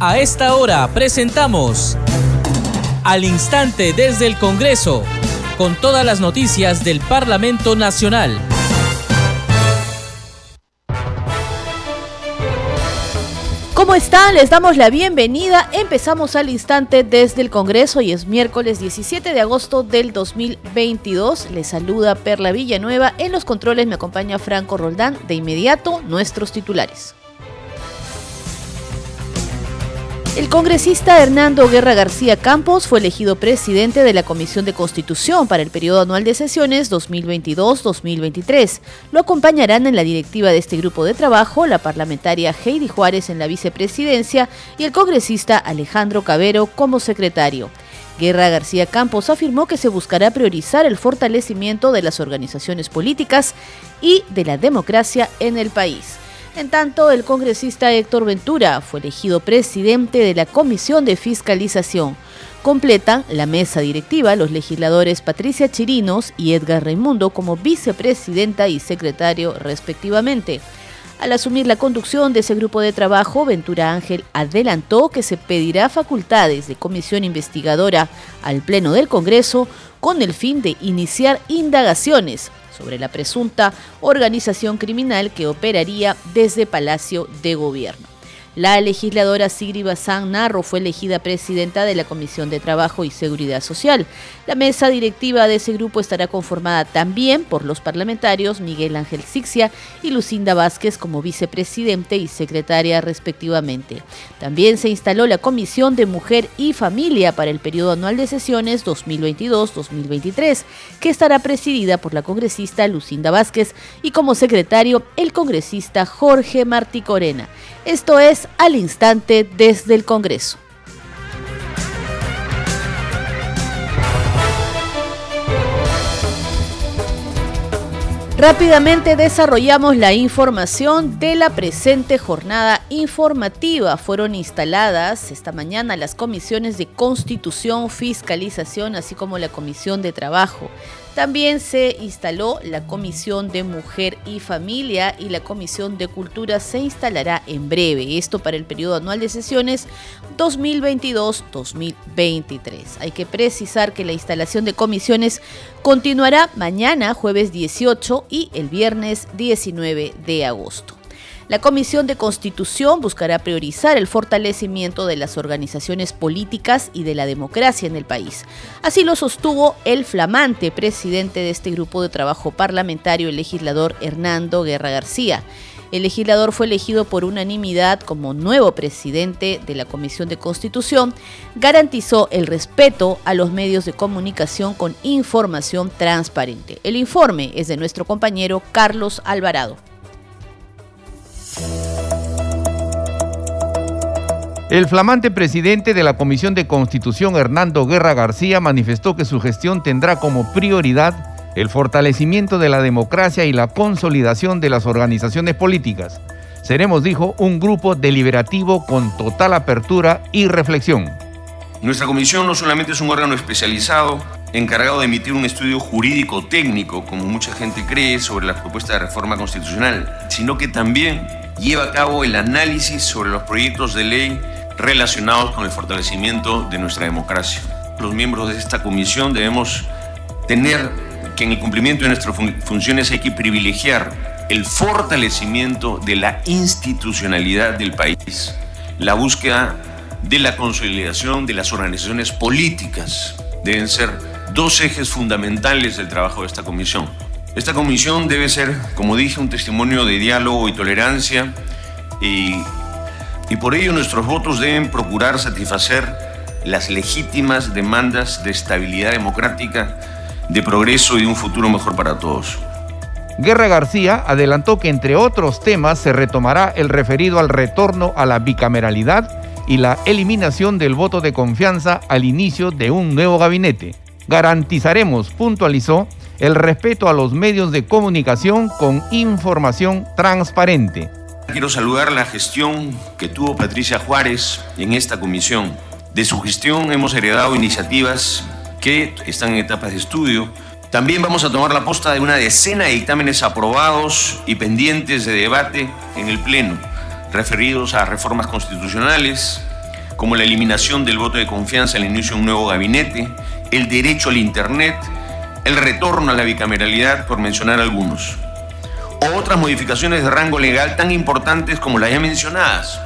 A esta hora presentamos Al Instante desde el Congreso, con todas las noticias del Parlamento Nacional. ¿Cómo están? Les damos la bienvenida. Empezamos al instante desde el Congreso y es miércoles 17 de agosto del 2022. Les saluda Perla Villanueva. En los controles me acompaña Franco Roldán. De inmediato, nuestros titulares. El congresista Hernando Guerra García Campos fue elegido presidente de la Comisión de Constitución para el periodo anual de sesiones 2022-2023. Lo acompañarán en la directiva de este grupo de trabajo la parlamentaria Heidi Juárez en la vicepresidencia y el congresista Alejandro Cabero como secretario. Guerra García Campos afirmó que se buscará priorizar el fortalecimiento de las organizaciones políticas y de la democracia en el país. En tanto, el congresista Héctor Ventura fue elegido presidente de la Comisión de Fiscalización. Completan la mesa directiva los legisladores Patricia Chirinos y Edgar Raimundo como vicepresidenta y secretario respectivamente. Al asumir la conducción de ese grupo de trabajo, Ventura Ángel adelantó que se pedirá facultades de comisión investigadora al Pleno del Congreso con el fin de iniciar indagaciones sobre la presunta organización criminal que operaría desde Palacio de Gobierno. La legisladora Sigri Bazán Narro fue elegida presidenta de la Comisión de Trabajo y Seguridad Social. La mesa directiva de ese grupo estará conformada también por los parlamentarios Miguel Ángel Sixia y Lucinda Vázquez como vicepresidente y secretaria respectivamente. También se instaló la Comisión de Mujer y Familia para el periodo anual de sesiones 2022-2023, que estará presidida por la congresista Lucinda Vázquez y como secretario el congresista Jorge Martí Corena. Esto es al instante desde el Congreso. Rápidamente desarrollamos la información de la presente jornada informativa. Fueron instaladas esta mañana las comisiones de Constitución, Fiscalización, así como la Comisión de Trabajo. También se instaló la Comisión de Mujer y Familia y la Comisión de Cultura se instalará en breve. Esto para el periodo anual de sesiones 2022-2023. Hay que precisar que la instalación de comisiones continuará mañana, jueves 18 y el viernes 19 de agosto. La Comisión de Constitución buscará priorizar el fortalecimiento de las organizaciones políticas y de la democracia en el país. Así lo sostuvo el flamante presidente de este grupo de trabajo parlamentario, el legislador Hernando Guerra García. El legislador fue elegido por unanimidad como nuevo presidente de la Comisión de Constitución, garantizó el respeto a los medios de comunicación con información transparente. El informe es de nuestro compañero Carlos Alvarado. El flamante presidente de la Comisión de Constitución, Hernando Guerra García, manifestó que su gestión tendrá como prioridad el fortalecimiento de la democracia y la consolidación de las organizaciones políticas. Seremos, dijo, un grupo deliberativo con total apertura y reflexión. Nuestra comisión no solamente es un órgano especializado encargado de emitir un estudio jurídico técnico, como mucha gente cree, sobre la propuesta de reforma constitucional, sino que también lleva a cabo el análisis sobre los proyectos de ley relacionados con el fortalecimiento de nuestra democracia. Los miembros de esta comisión debemos tener que en el cumplimiento de nuestras funciones hay que privilegiar el fortalecimiento de la institucionalidad del país, la búsqueda de la consolidación de las organizaciones políticas. Deben ser dos ejes fundamentales del trabajo de esta comisión. Esta comisión debe ser, como dije, un testimonio de diálogo y tolerancia y y por ello nuestros votos deben procurar satisfacer las legítimas demandas de estabilidad democrática, de progreso y de un futuro mejor para todos. Guerra García adelantó que entre otros temas se retomará el referido al retorno a la bicameralidad y la eliminación del voto de confianza al inicio de un nuevo gabinete. Garantizaremos, puntualizó, el respeto a los medios de comunicación con información transparente. Quiero saludar la gestión que tuvo Patricia Juárez en esta comisión. De su gestión hemos heredado iniciativas que están en etapas de estudio. También vamos a tomar la posta de una decena de dictámenes aprobados y pendientes de debate en el Pleno, referidos a reformas constitucionales, como la eliminación del voto de confianza al inicio de un nuevo gabinete, el derecho al Internet, el retorno a la bicameralidad, por mencionar algunos. O otras modificaciones de rango legal tan importantes como las ya mencionadas,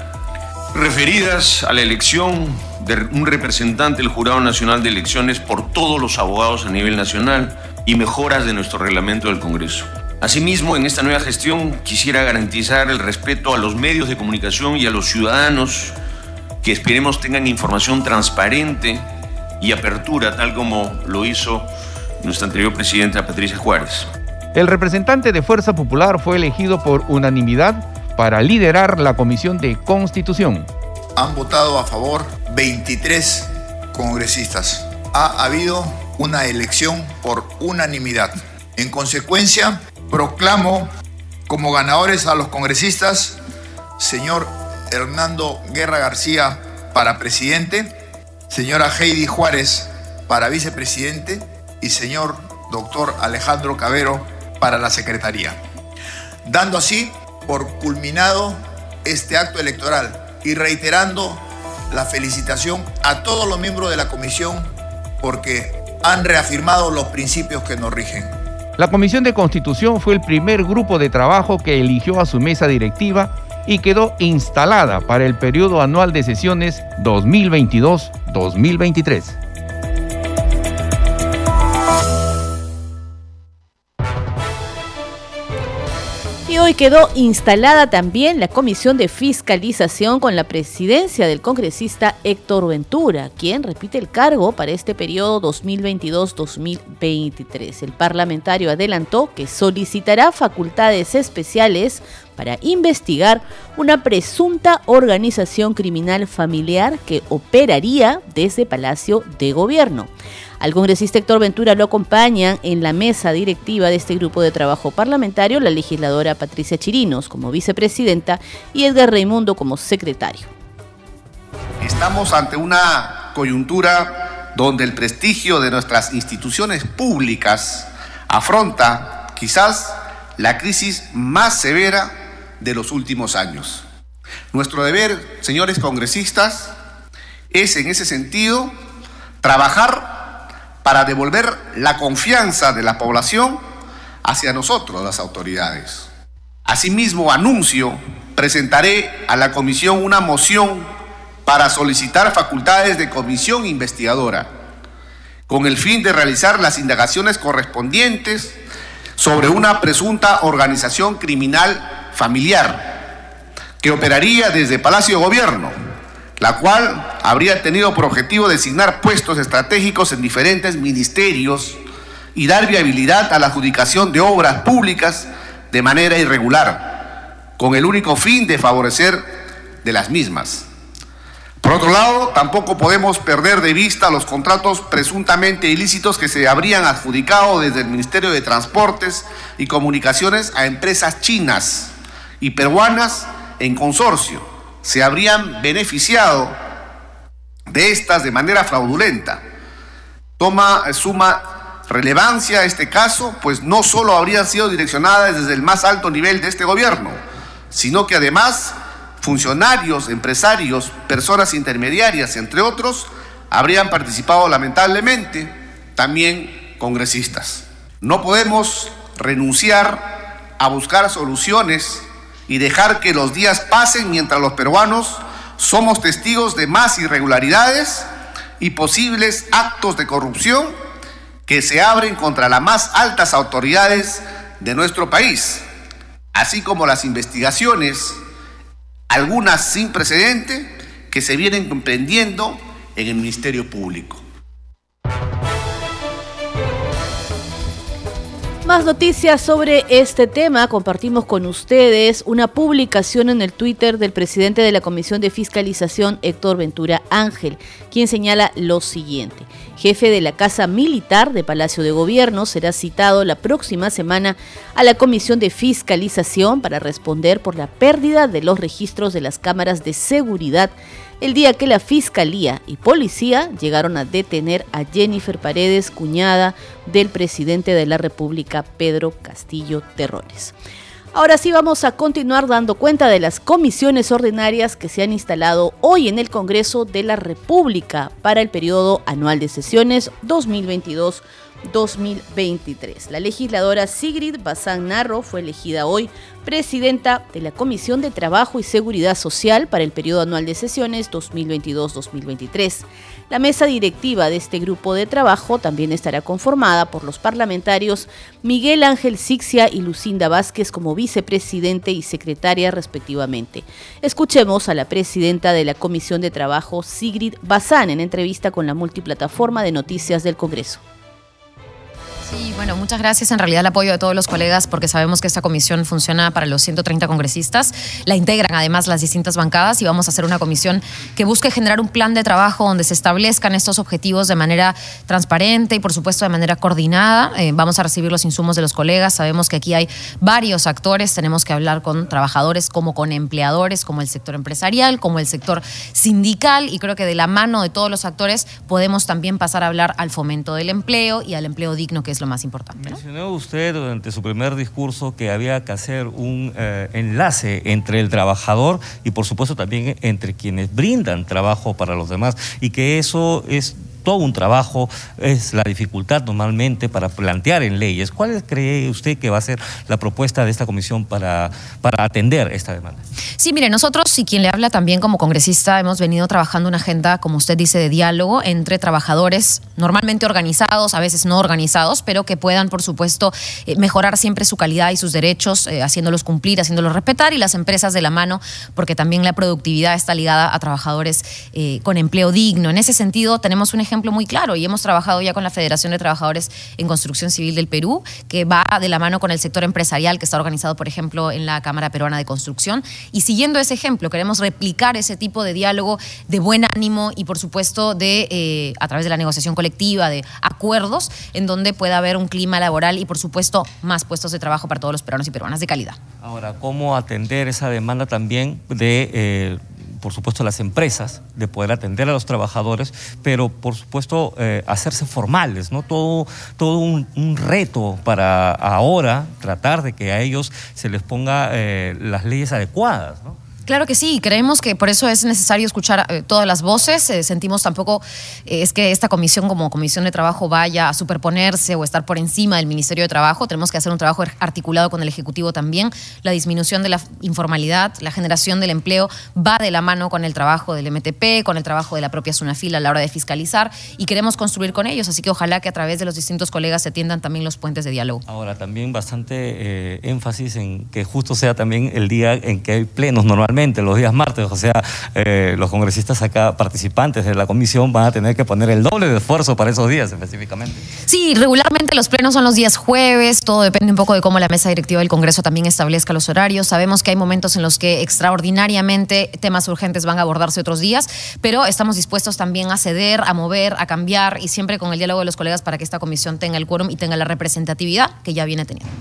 referidas a la elección de un representante del Jurado Nacional de Elecciones por todos los abogados a nivel nacional y mejoras de nuestro reglamento del Congreso. Asimismo, en esta nueva gestión quisiera garantizar el respeto a los medios de comunicación y a los ciudadanos que esperemos tengan información transparente y apertura, tal como lo hizo nuestra anterior presidenta Patricia Juárez. El representante de Fuerza Popular fue elegido por unanimidad para liderar la Comisión de Constitución. Han votado a favor 23 congresistas. Ha habido una elección por unanimidad. En consecuencia, proclamo como ganadores a los congresistas, señor Hernando Guerra García para presidente, señora Heidi Juárez para vicepresidente y señor doctor Alejandro Cabero para la secretaría. Dando así por culminado este acto electoral y reiterando la felicitación a todos los miembros de la comisión porque han reafirmado los principios que nos rigen. La Comisión de Constitución fue el primer grupo de trabajo que eligió a su mesa directiva y quedó instalada para el periodo anual de sesiones 2022-2023. Hoy quedó instalada también la Comisión de Fiscalización con la presidencia del congresista Héctor Ventura, quien repite el cargo para este periodo 2022-2023. El parlamentario adelantó que solicitará facultades especiales para investigar una presunta organización criminal familiar que operaría desde Palacio de Gobierno. Al congresista Héctor Ventura lo acompañan en la mesa directiva de este grupo de trabajo parlamentario la legisladora Patricia Chirinos como vicepresidenta y Edgar Raimundo como secretario. Estamos ante una coyuntura donde el prestigio de nuestras instituciones públicas afronta quizás la crisis más severa de los últimos años. Nuestro deber, señores congresistas, es en ese sentido trabajar para devolver la confianza de la población hacia nosotros, las autoridades. Asimismo, anuncio, presentaré a la comisión una moción para solicitar facultades de comisión investigadora, con el fin de realizar las indagaciones correspondientes sobre una presunta organización criminal familiar que operaría desde Palacio de Gobierno la cual habría tenido por objetivo designar puestos estratégicos en diferentes ministerios y dar viabilidad a la adjudicación de obras públicas de manera irregular, con el único fin de favorecer de las mismas. Por otro lado, tampoco podemos perder de vista los contratos presuntamente ilícitos que se habrían adjudicado desde el Ministerio de Transportes y Comunicaciones a empresas chinas y peruanas en consorcio se habrían beneficiado de estas de manera fraudulenta. Toma, suma relevancia este caso, pues no solo habrían sido direccionadas desde el más alto nivel de este gobierno, sino que además funcionarios, empresarios, personas intermediarias, entre otros, habrían participado lamentablemente, también congresistas. No podemos renunciar a buscar soluciones y dejar que los días pasen mientras los peruanos somos testigos de más irregularidades y posibles actos de corrupción que se abren contra las más altas autoridades de nuestro país, así como las investigaciones, algunas sin precedente, que se vienen comprendiendo en el Ministerio Público. Más noticias sobre este tema. Compartimos con ustedes una publicación en el Twitter del presidente de la Comisión de Fiscalización, Héctor Ventura Ángel, quien señala lo siguiente. Jefe de la Casa Militar de Palacio de Gobierno será citado la próxima semana a la Comisión de Fiscalización para responder por la pérdida de los registros de las cámaras de seguridad el día que la Fiscalía y Policía llegaron a detener a Jennifer Paredes, cuñada del presidente de la República, Pedro Castillo Terrones. Ahora sí vamos a continuar dando cuenta de las comisiones ordinarias que se han instalado hoy en el Congreso de la República para el periodo anual de sesiones 2022 2023. La legisladora Sigrid Bazán Narro fue elegida hoy presidenta de la Comisión de Trabajo y Seguridad Social para el periodo anual de sesiones 2022-2023. La mesa directiva de este grupo de trabajo también estará conformada por los parlamentarios Miguel Ángel Sixia y Lucinda Vázquez como vicepresidente y secretaria respectivamente. Escuchemos a la presidenta de la Comisión de Trabajo, Sigrid Bazán, en entrevista con la multiplataforma de noticias del Congreso. Sí, bueno, muchas gracias. En realidad el apoyo de todos los colegas porque sabemos que esta comisión funciona para los 130 congresistas. La integran además las distintas bancadas y vamos a hacer una comisión que busque generar un plan de trabajo donde se establezcan estos objetivos de manera transparente y por supuesto de manera coordinada. Eh, vamos a recibir los insumos de los colegas. Sabemos que aquí hay varios actores. Tenemos que hablar con trabajadores como con empleadores, como el sector empresarial, como el sector sindical y creo que de la mano de todos los actores podemos también pasar a hablar al fomento del empleo y al empleo digno que es lo más importante. Mencionó usted durante su primer discurso que había que hacer un eh, enlace entre el trabajador y por supuesto también entre quienes brindan trabajo para los demás y que eso es todo un trabajo, es la dificultad normalmente para plantear en leyes. ¿Cuál cree usted que va a ser la propuesta de esta comisión para, para atender esta demanda? Sí, mire, nosotros y quien le habla también como congresista hemos venido trabajando una agenda, como usted dice, de diálogo entre trabajadores normalmente organizados, a veces no organizados, pero que puedan, por supuesto, eh, mejorar siempre su calidad y sus derechos, eh, haciéndolos cumplir, haciéndolos respetar y las empresas de la mano, porque también la productividad está ligada a trabajadores eh, con empleo digno. En ese sentido, tenemos un ejemplo ejemplo muy claro y hemos trabajado ya con la Federación de Trabajadores en Construcción Civil del Perú, que va de la mano con el sector empresarial que está organizado, por ejemplo, en la Cámara Peruana de Construcción. Y siguiendo ese ejemplo, queremos replicar ese tipo de diálogo de buen ánimo y, por supuesto, de eh, a través de la negociación colectiva, de acuerdos, en donde pueda haber un clima laboral y, por supuesto, más puestos de trabajo para todos los peruanos y peruanas de calidad. Ahora, ¿cómo atender esa demanda también de... Eh, por supuesto, las empresas, de poder atender a los trabajadores, pero por supuesto eh, hacerse formales, ¿no? Todo, todo un, reto para ahora tratar de que a ellos se les ponga eh, las leyes adecuadas, ¿no? Claro que sí, creemos que por eso es necesario escuchar eh, todas las voces. Eh, sentimos tampoco eh, es que esta comisión como comisión de trabajo vaya a superponerse o estar por encima del Ministerio de Trabajo. Tenemos que hacer un trabajo articulado con el Ejecutivo también. La disminución de la informalidad, la generación del empleo va de la mano con el trabajo del MTP, con el trabajo de la propia Sunafila a la hora de fiscalizar y queremos construir con ellos. Así que ojalá que a través de los distintos colegas se tiendan también los puentes de diálogo. Ahora, también bastante énfasis en que justo sea también el día en que hay plenos normalmente los días martes, o sea, eh, los congresistas acá participantes de la comisión van a tener que poner el doble de esfuerzo para esos días específicamente. Sí, regularmente los plenos son los días jueves, todo depende un poco de cómo la mesa directiva del Congreso también establezca los horarios. Sabemos que hay momentos en los que extraordinariamente temas urgentes van a abordarse otros días, pero estamos dispuestos también a ceder, a mover, a cambiar y siempre con el diálogo de los colegas para que esta comisión tenga el quórum y tenga la representatividad que ya viene teniendo.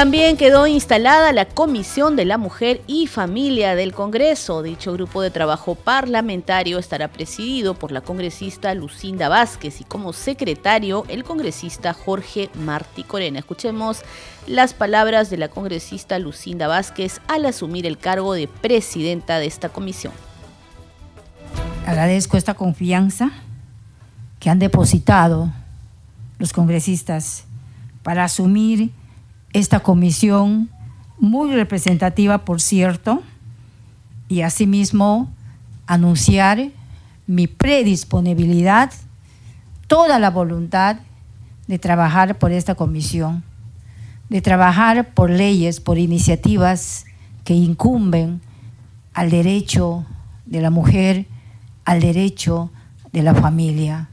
También quedó instalada la Comisión de la Mujer y Familia del Congreso. Dicho grupo de trabajo parlamentario estará presidido por la congresista Lucinda Vázquez y como secretario el congresista Jorge Martí Corena. Escuchemos las palabras de la congresista Lucinda Vázquez al asumir el cargo de presidenta de esta comisión. Agradezco esta confianza que han depositado los congresistas para asumir esta comisión, muy representativa, por cierto, y asimismo anunciar mi predisponibilidad, toda la voluntad de trabajar por esta comisión, de trabajar por leyes, por iniciativas que incumben al derecho de la mujer, al derecho de la familia,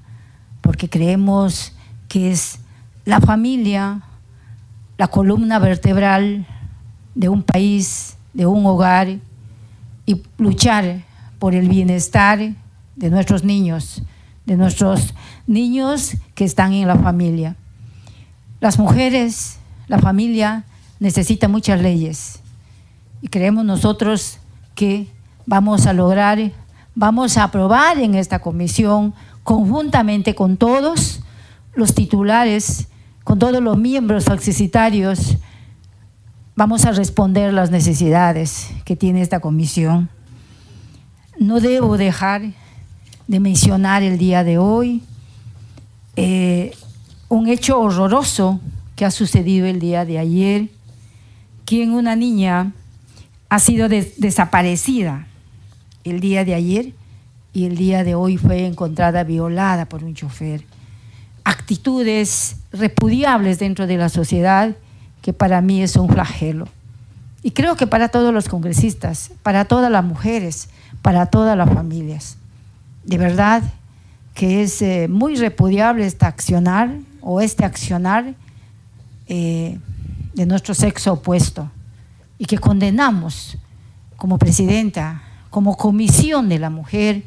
porque creemos que es la familia la columna vertebral de un país, de un hogar, y luchar por el bienestar de nuestros niños, de nuestros niños que están en la familia. Las mujeres, la familia necesita muchas leyes y creemos nosotros que vamos a lograr, vamos a aprobar en esta comisión conjuntamente con todos los titulares con todos los miembros accesitarios, vamos a responder las necesidades que tiene esta comisión. No debo dejar de mencionar el día de hoy eh, un hecho horroroso que ha sucedido el día de ayer, quien una niña ha sido desaparecida el día de ayer y el día de hoy fue encontrada violada por un chofer. Actitudes repudiables dentro de la sociedad que para mí es un flagelo. Y creo que para todos los congresistas, para todas las mujeres, para todas las familias. De verdad que es eh, muy repudiable este accionar o este accionar eh, de nuestro sexo opuesto y que condenamos como presidenta, como comisión de la mujer,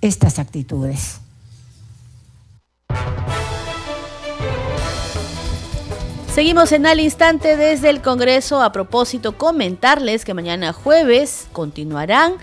estas actitudes. Seguimos en al instante desde el Congreso. A propósito, comentarles que mañana jueves continuarán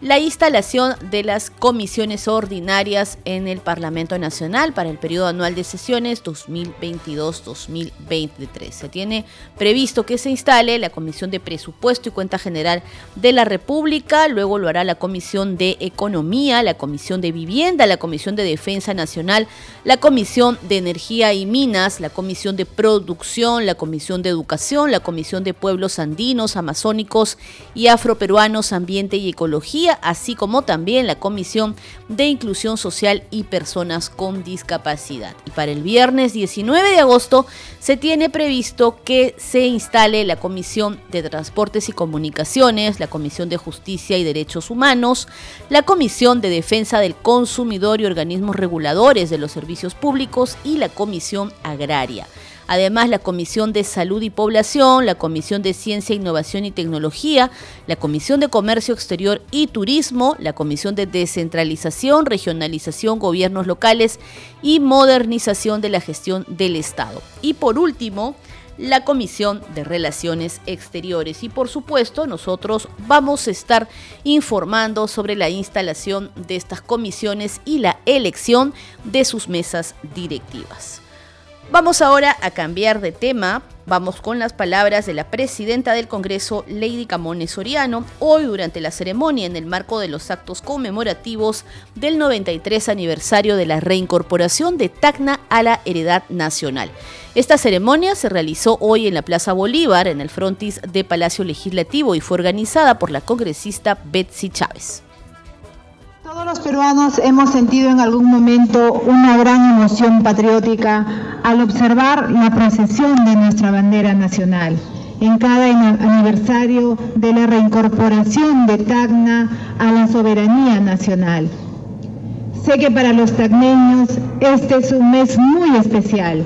la instalación de las comisiones ordinarias en el Parlamento Nacional para el periodo anual de sesiones 2022-2023. Se tiene previsto que se instale la Comisión de Presupuesto y Cuenta General de la República, luego lo hará la Comisión de Economía, la Comisión de Vivienda, la Comisión de Defensa Nacional, la Comisión de Energía y Minas, la Comisión de Producción, la Comisión de Educación, la Comisión de Pueblos Andinos, Amazónicos y Afroperuanos, Ambiente y Ecología, así como también la Comisión de Inclusión Social y Personas con Discapacidad. Y para el viernes 19 de agosto se tiene previsto que se instale la Comisión de Transportes y Comunicaciones, la Comisión de Justicia y Derechos Humanos, la Comisión de Defensa del Consumidor y Organismos Reguladores de los Servicios Públicos y la Comisión Agraria. Además, la Comisión de Salud y Población, la Comisión de Ciencia, Innovación y Tecnología, la Comisión de Comercio Exterior y Turismo, la Comisión de Descentralización, Regionalización, Gobiernos Locales y Modernización de la Gestión del Estado. Y por último, la Comisión de Relaciones Exteriores. Y por supuesto, nosotros vamos a estar informando sobre la instalación de estas comisiones y la elección de sus mesas directivas. Vamos ahora a cambiar de tema. Vamos con las palabras de la presidenta del Congreso, Lady Camones Soriano, hoy durante la ceremonia en el marco de los actos conmemorativos del 93 aniversario de la reincorporación de Tacna a la heredad nacional. Esta ceremonia se realizó hoy en la Plaza Bolívar, en el frontis de Palacio Legislativo, y fue organizada por la congresista Betsy Chávez. Todos los peruanos hemos sentido en algún momento una gran emoción patriótica al observar la procesión de nuestra bandera nacional en cada aniversario de la reincorporación de Tacna a la soberanía nacional. Sé que para los tacneños este es un mes muy especial,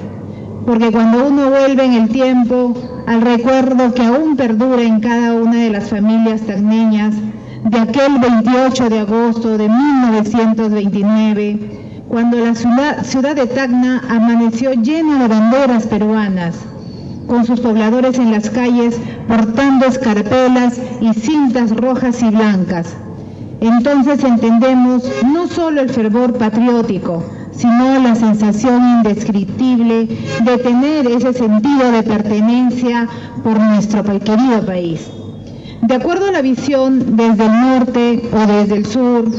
porque cuando uno vuelve en el tiempo al recuerdo que aún perdura en cada una de las familias tacneñas, de aquel 28 de agosto de 1929, cuando la ciudad, de Tacna amaneció llena de banderas peruanas, con sus pobladores en las calles portando escarpelas y cintas rojas y blancas. Entonces entendemos no solo el fervor patriótico, sino la sensación indescriptible de tener ese sentido de pertenencia por nuestro querido país. De acuerdo a la visión desde el norte o desde el sur,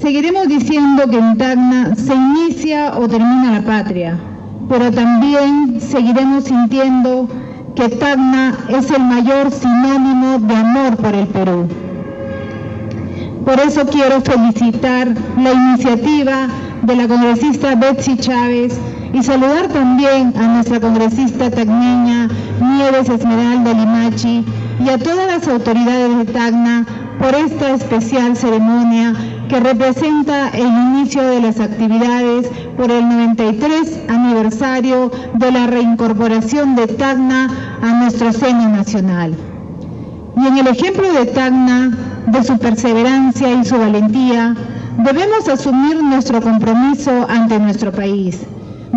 seguiremos diciendo que en Tacna se inicia o termina la patria, pero también seguiremos sintiendo que Tacna es el mayor sinónimo de amor por el Perú. Por eso quiero felicitar la iniciativa de la congresista Betsy Chávez y saludar también a nuestra congresista tacneña Nieves Esmeralda Limachi y a todas las autoridades de Tacna por esta especial ceremonia que representa el inicio de las actividades por el 93 aniversario de la reincorporación de Tacna a nuestro seno nacional. Y en el ejemplo de Tacna, de su perseverancia y su valentía, debemos asumir nuestro compromiso ante nuestro país,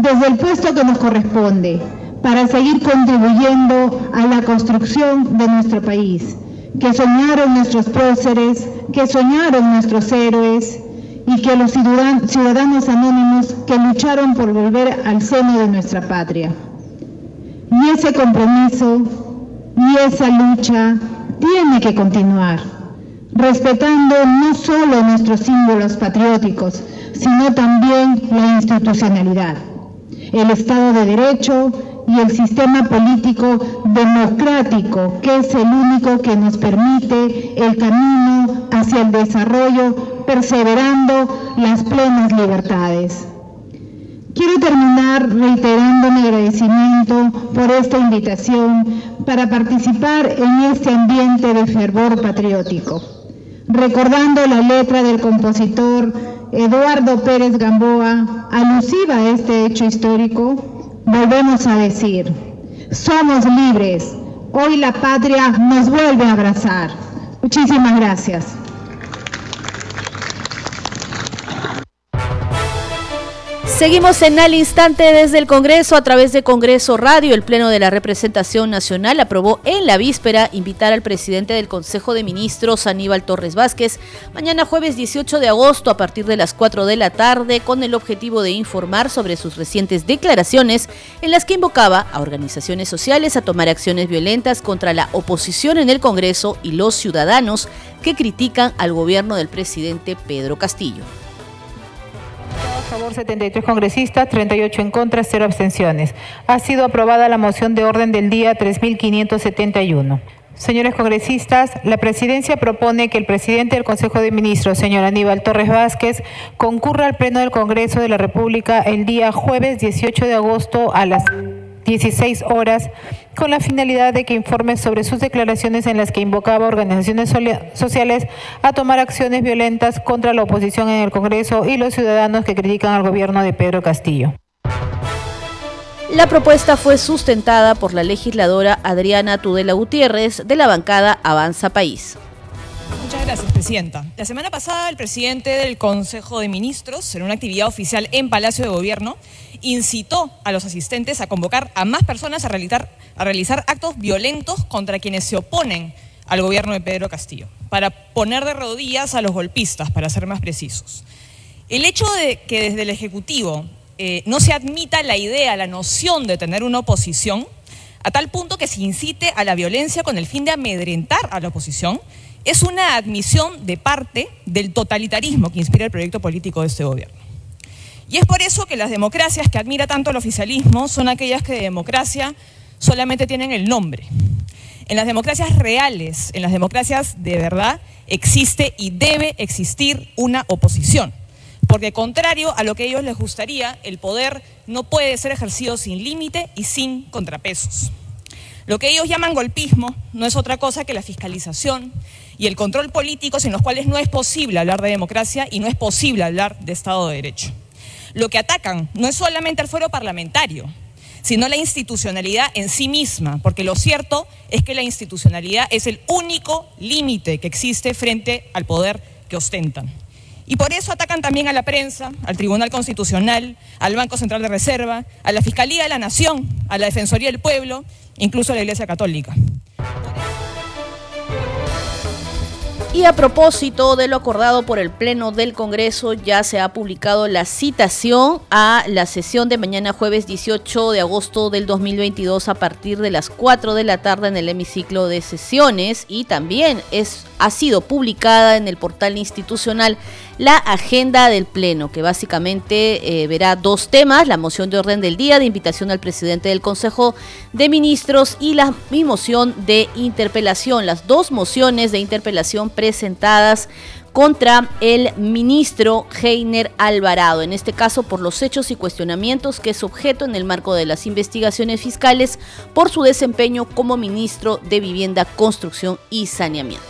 desde el puesto que nos corresponde, para seguir contribuyendo a la construcción de nuestro país, que soñaron nuestros próceres, que soñaron nuestros héroes y que los ciudadanos anónimos que lucharon por volver al seno de nuestra patria. Y ese compromiso y esa lucha tiene que continuar, respetando no solo nuestros símbolos patrióticos, sino también la institucionalidad, el Estado de Derecho y el sistema político democrático, que es el único que nos permite el camino hacia el desarrollo, perseverando las plenas libertades. Quiero terminar reiterando mi agradecimiento por esta invitación para participar en este ambiente de fervor patriótico, recordando la letra del compositor Eduardo Pérez Gamboa, alusiva a este hecho histórico, volvemos a decir, somos libres, hoy la patria nos vuelve a abrazar. Muchísimas gracias. Seguimos en al instante desde el Congreso a través de Congreso Radio. El Pleno de la Representación Nacional aprobó en la víspera invitar al presidente del Consejo de Ministros, Aníbal Torres Vázquez, mañana jueves 18 de agosto a partir de las 4 de la tarde con el objetivo de informar sobre sus recientes declaraciones en las que invocaba a organizaciones sociales a tomar acciones violentas contra la oposición en el Congreso y los ciudadanos que critican al gobierno del presidente Pedro Castillo favor 73 congresistas, 38 en contra, 0 abstenciones. Ha sido aprobada la moción de orden del día 3571. Señores congresistas, la presidencia propone que el presidente del Consejo de Ministros, señor Aníbal Torres Vázquez, concurra al Pleno del Congreso de la República el día jueves 18 de agosto a las 16 horas con la finalidad de que informe sobre sus declaraciones en las que invocaba organizaciones sociales a tomar acciones violentas contra la oposición en el Congreso y los ciudadanos que critican al gobierno de Pedro Castillo. La propuesta fue sustentada por la legisladora Adriana Tudela Gutiérrez de la bancada Avanza País. Muchas gracias, Presidenta. La semana pasada, el presidente del Consejo de Ministros, en una actividad oficial en Palacio de Gobierno, incitó a los asistentes a convocar a más personas a realizar, actos violentos contra quienes se oponen al gobierno de Pedro Castillo, para poner de rodillas a los golpistas, para ser más precisos. El hecho de que desde el Ejecutivo eh, no se admita la idea, la noción de tener una oposición, a tal punto que se incite a la violencia con el fin de amedrentar a la oposición, es una admisión de parte del totalitarismo que inspira el proyecto político de este gobierno. Y es por eso que las democracias que admira tanto el oficialismo son aquellas que de democracia solamente tienen el nombre. En las democracias reales, en las democracias de verdad, existe y debe existir una oposición. Porque contrario a lo que a ellos les gustaría, el poder no puede ser ejercido sin límite y sin contrapesos. Lo que ellos llaman golpismo no es otra cosa que la fiscalización y el control político sin los cuales no es posible hablar de democracia y no es posible hablar de Estado de Derecho. Lo que atacan no es solamente el fuero parlamentario, sino la institucionalidad en sí misma, porque lo cierto es que la institucionalidad es el único límite que existe frente al poder que ostentan. Y por eso atacan también a la prensa, al Tribunal Constitucional, al Banco Central de Reserva, a la Fiscalía de la Nación, a la Defensoría del Pueblo, incluso la Iglesia Católica. Y a propósito de lo acordado por el Pleno del Congreso, ya se ha publicado la citación a la sesión de mañana jueves 18 de agosto del 2022 a partir de las 4 de la tarde en el hemiciclo de sesiones y también es, ha sido publicada en el portal institucional la agenda del Pleno, que básicamente eh, verá dos temas, la moción de orden del día de invitación al presidente del Consejo de Ministros y la moción de interpelación, las dos mociones de interpelación presentadas contra el ministro Heiner Alvarado, en este caso por los hechos y cuestionamientos que es objeto en el marco de las investigaciones fiscales por su desempeño como ministro de Vivienda, Construcción y Saneamiento.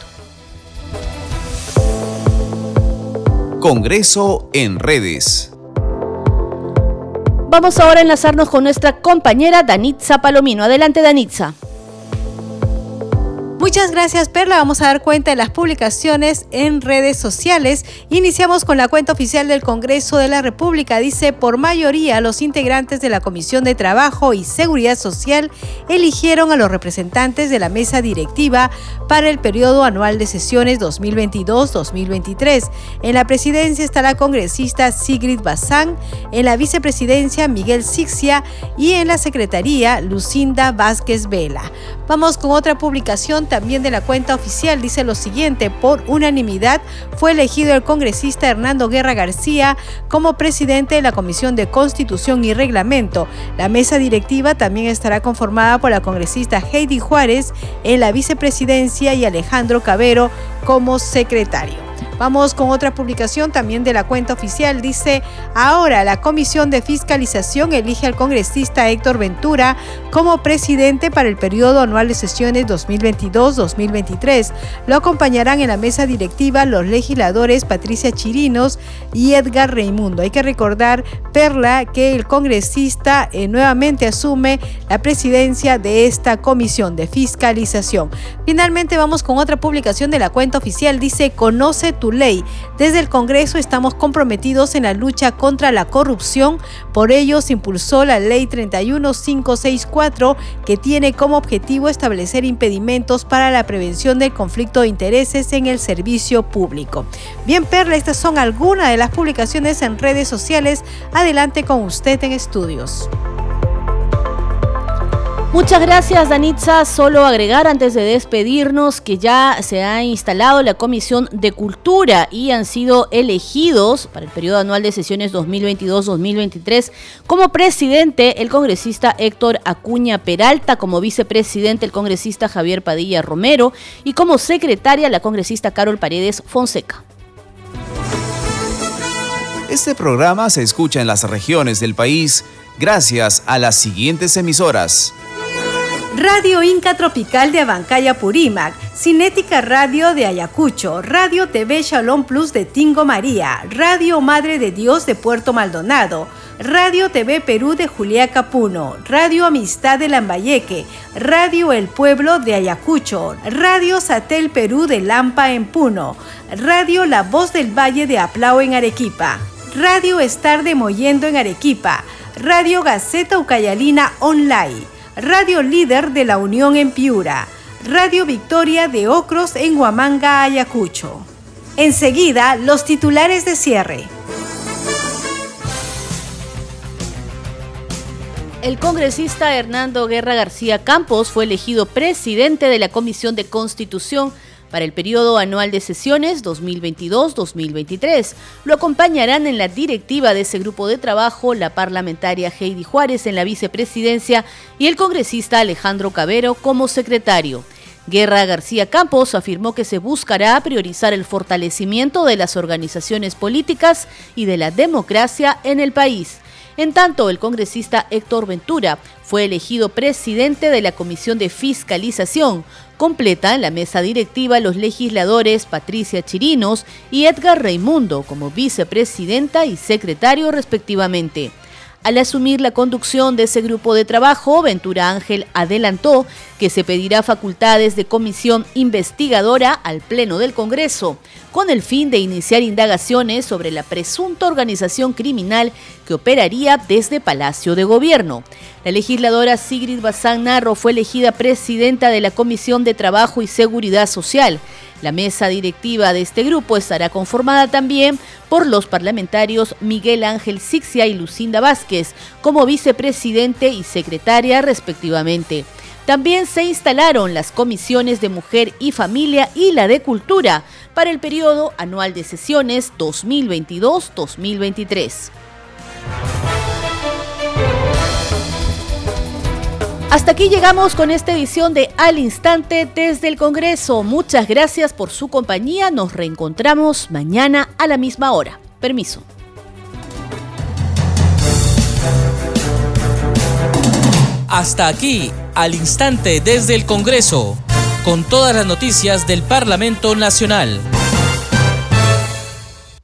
Congreso en redes. Vamos ahora a enlazarnos con nuestra compañera Danitza Palomino. Adelante, Danitza. Muchas gracias Perla, vamos a dar cuenta de las publicaciones en redes sociales. Iniciamos con la cuenta oficial del Congreso de la República. Dice, por mayoría los integrantes de la Comisión de Trabajo y Seguridad Social eligieron a los representantes de la mesa directiva para el periodo anual de sesiones 2022-2023. En la presidencia está la congresista Sigrid Bazán, en la vicepresidencia Miguel Sixia y en la secretaría Lucinda Vázquez Vela. Vamos con otra publicación de la cuenta oficial. Dice lo siguiente, por unanimidad fue elegido el congresista Hernando Guerra García como presidente de la Comisión de Constitución y Reglamento. La mesa directiva también estará conformada por la congresista Heidi Juárez en la vicepresidencia y Alejandro Cabero como secretario. Vamos con otra publicación también de la cuenta oficial. Dice, ahora la Comisión de Fiscalización elige al congresista Héctor Ventura como presidente para el periodo anual de sesiones 2022-2023. Lo acompañarán en la mesa directiva los legisladores Patricia Chirinos y Edgar Reimundo. Hay que recordar, Perla, que el congresista eh, nuevamente asume la presidencia de esta comisión de fiscalización. Finalmente vamos con otra publicación de la cuenta oficial. Dice, conoce tu ley. Desde el Congreso estamos comprometidos en la lucha contra la corrupción, por ello se impulsó la Ley 31564 que tiene como objetivo establecer impedimentos para la prevención del conflicto de intereses en el servicio público. Bien, Perla, estas son algunas de las publicaciones en redes sociales. Adelante con usted en estudios. Muchas gracias, Danitza. Solo agregar antes de despedirnos que ya se ha instalado la Comisión de Cultura y han sido elegidos para el periodo anual de sesiones 2022-2023 como presidente el congresista Héctor Acuña Peralta, como vicepresidente el congresista Javier Padilla Romero y como secretaria la congresista Carol Paredes Fonseca. Este programa se escucha en las regiones del país gracias a las siguientes emisoras. Radio Inca Tropical de Abancaya Purímac, Cinética Radio de Ayacucho, Radio TV Shalom Plus de Tingo María, Radio Madre de Dios de Puerto Maldonado, Radio TV Perú de Juliá Capuno, Radio Amistad de Lambayeque, Radio El Pueblo de Ayacucho, Radio Satel Perú de Lampa en Puno, Radio La Voz del Valle de Aplao en Arequipa, Radio Estar de Moyendo en Arequipa, Radio Gaceta Ucayalina Online, Radio Líder de la Unión en Piura, Radio Victoria de Ocros en Huamanga, Ayacucho. Enseguida, los titulares de cierre. El congresista Hernando Guerra García Campos fue elegido presidente de la Comisión de Constitución para el periodo anual de sesiones 2022-2023. Lo acompañarán en la directiva de ese grupo de trabajo la parlamentaria Heidi Juárez en la vicepresidencia y el congresista Alejandro Cabero como secretario. Guerra García Campos afirmó que se buscará priorizar el fortalecimiento de las organizaciones políticas y de la democracia en el país. En tanto, el congresista Héctor Ventura fue elegido presidente de la Comisión de Fiscalización, Completa la mesa directiva los legisladores Patricia Chirinos y Edgar Raimundo como vicepresidenta y secretario respectivamente. Al asumir la conducción de ese grupo de trabajo, Ventura Ángel adelantó que se pedirá facultades de comisión investigadora al Pleno del Congreso, con el fin de iniciar indagaciones sobre la presunta organización criminal que operaría desde Palacio de Gobierno. La legisladora Sigrid Bazán Narro fue elegida presidenta de la Comisión de Trabajo y Seguridad Social. La mesa directiva de este grupo estará conformada también por los parlamentarios Miguel Ángel Sixia y Lucinda Vázquez como vicepresidente y secretaria respectivamente. También se instalaron las comisiones de Mujer y Familia y la de Cultura para el periodo anual de sesiones 2022-2023. Hasta aquí llegamos con esta edición de Al Instante desde el Congreso. Muchas gracias por su compañía. Nos reencontramos mañana a la misma hora. Permiso. Hasta aquí, al instante desde el Congreso, con todas las noticias del Parlamento Nacional.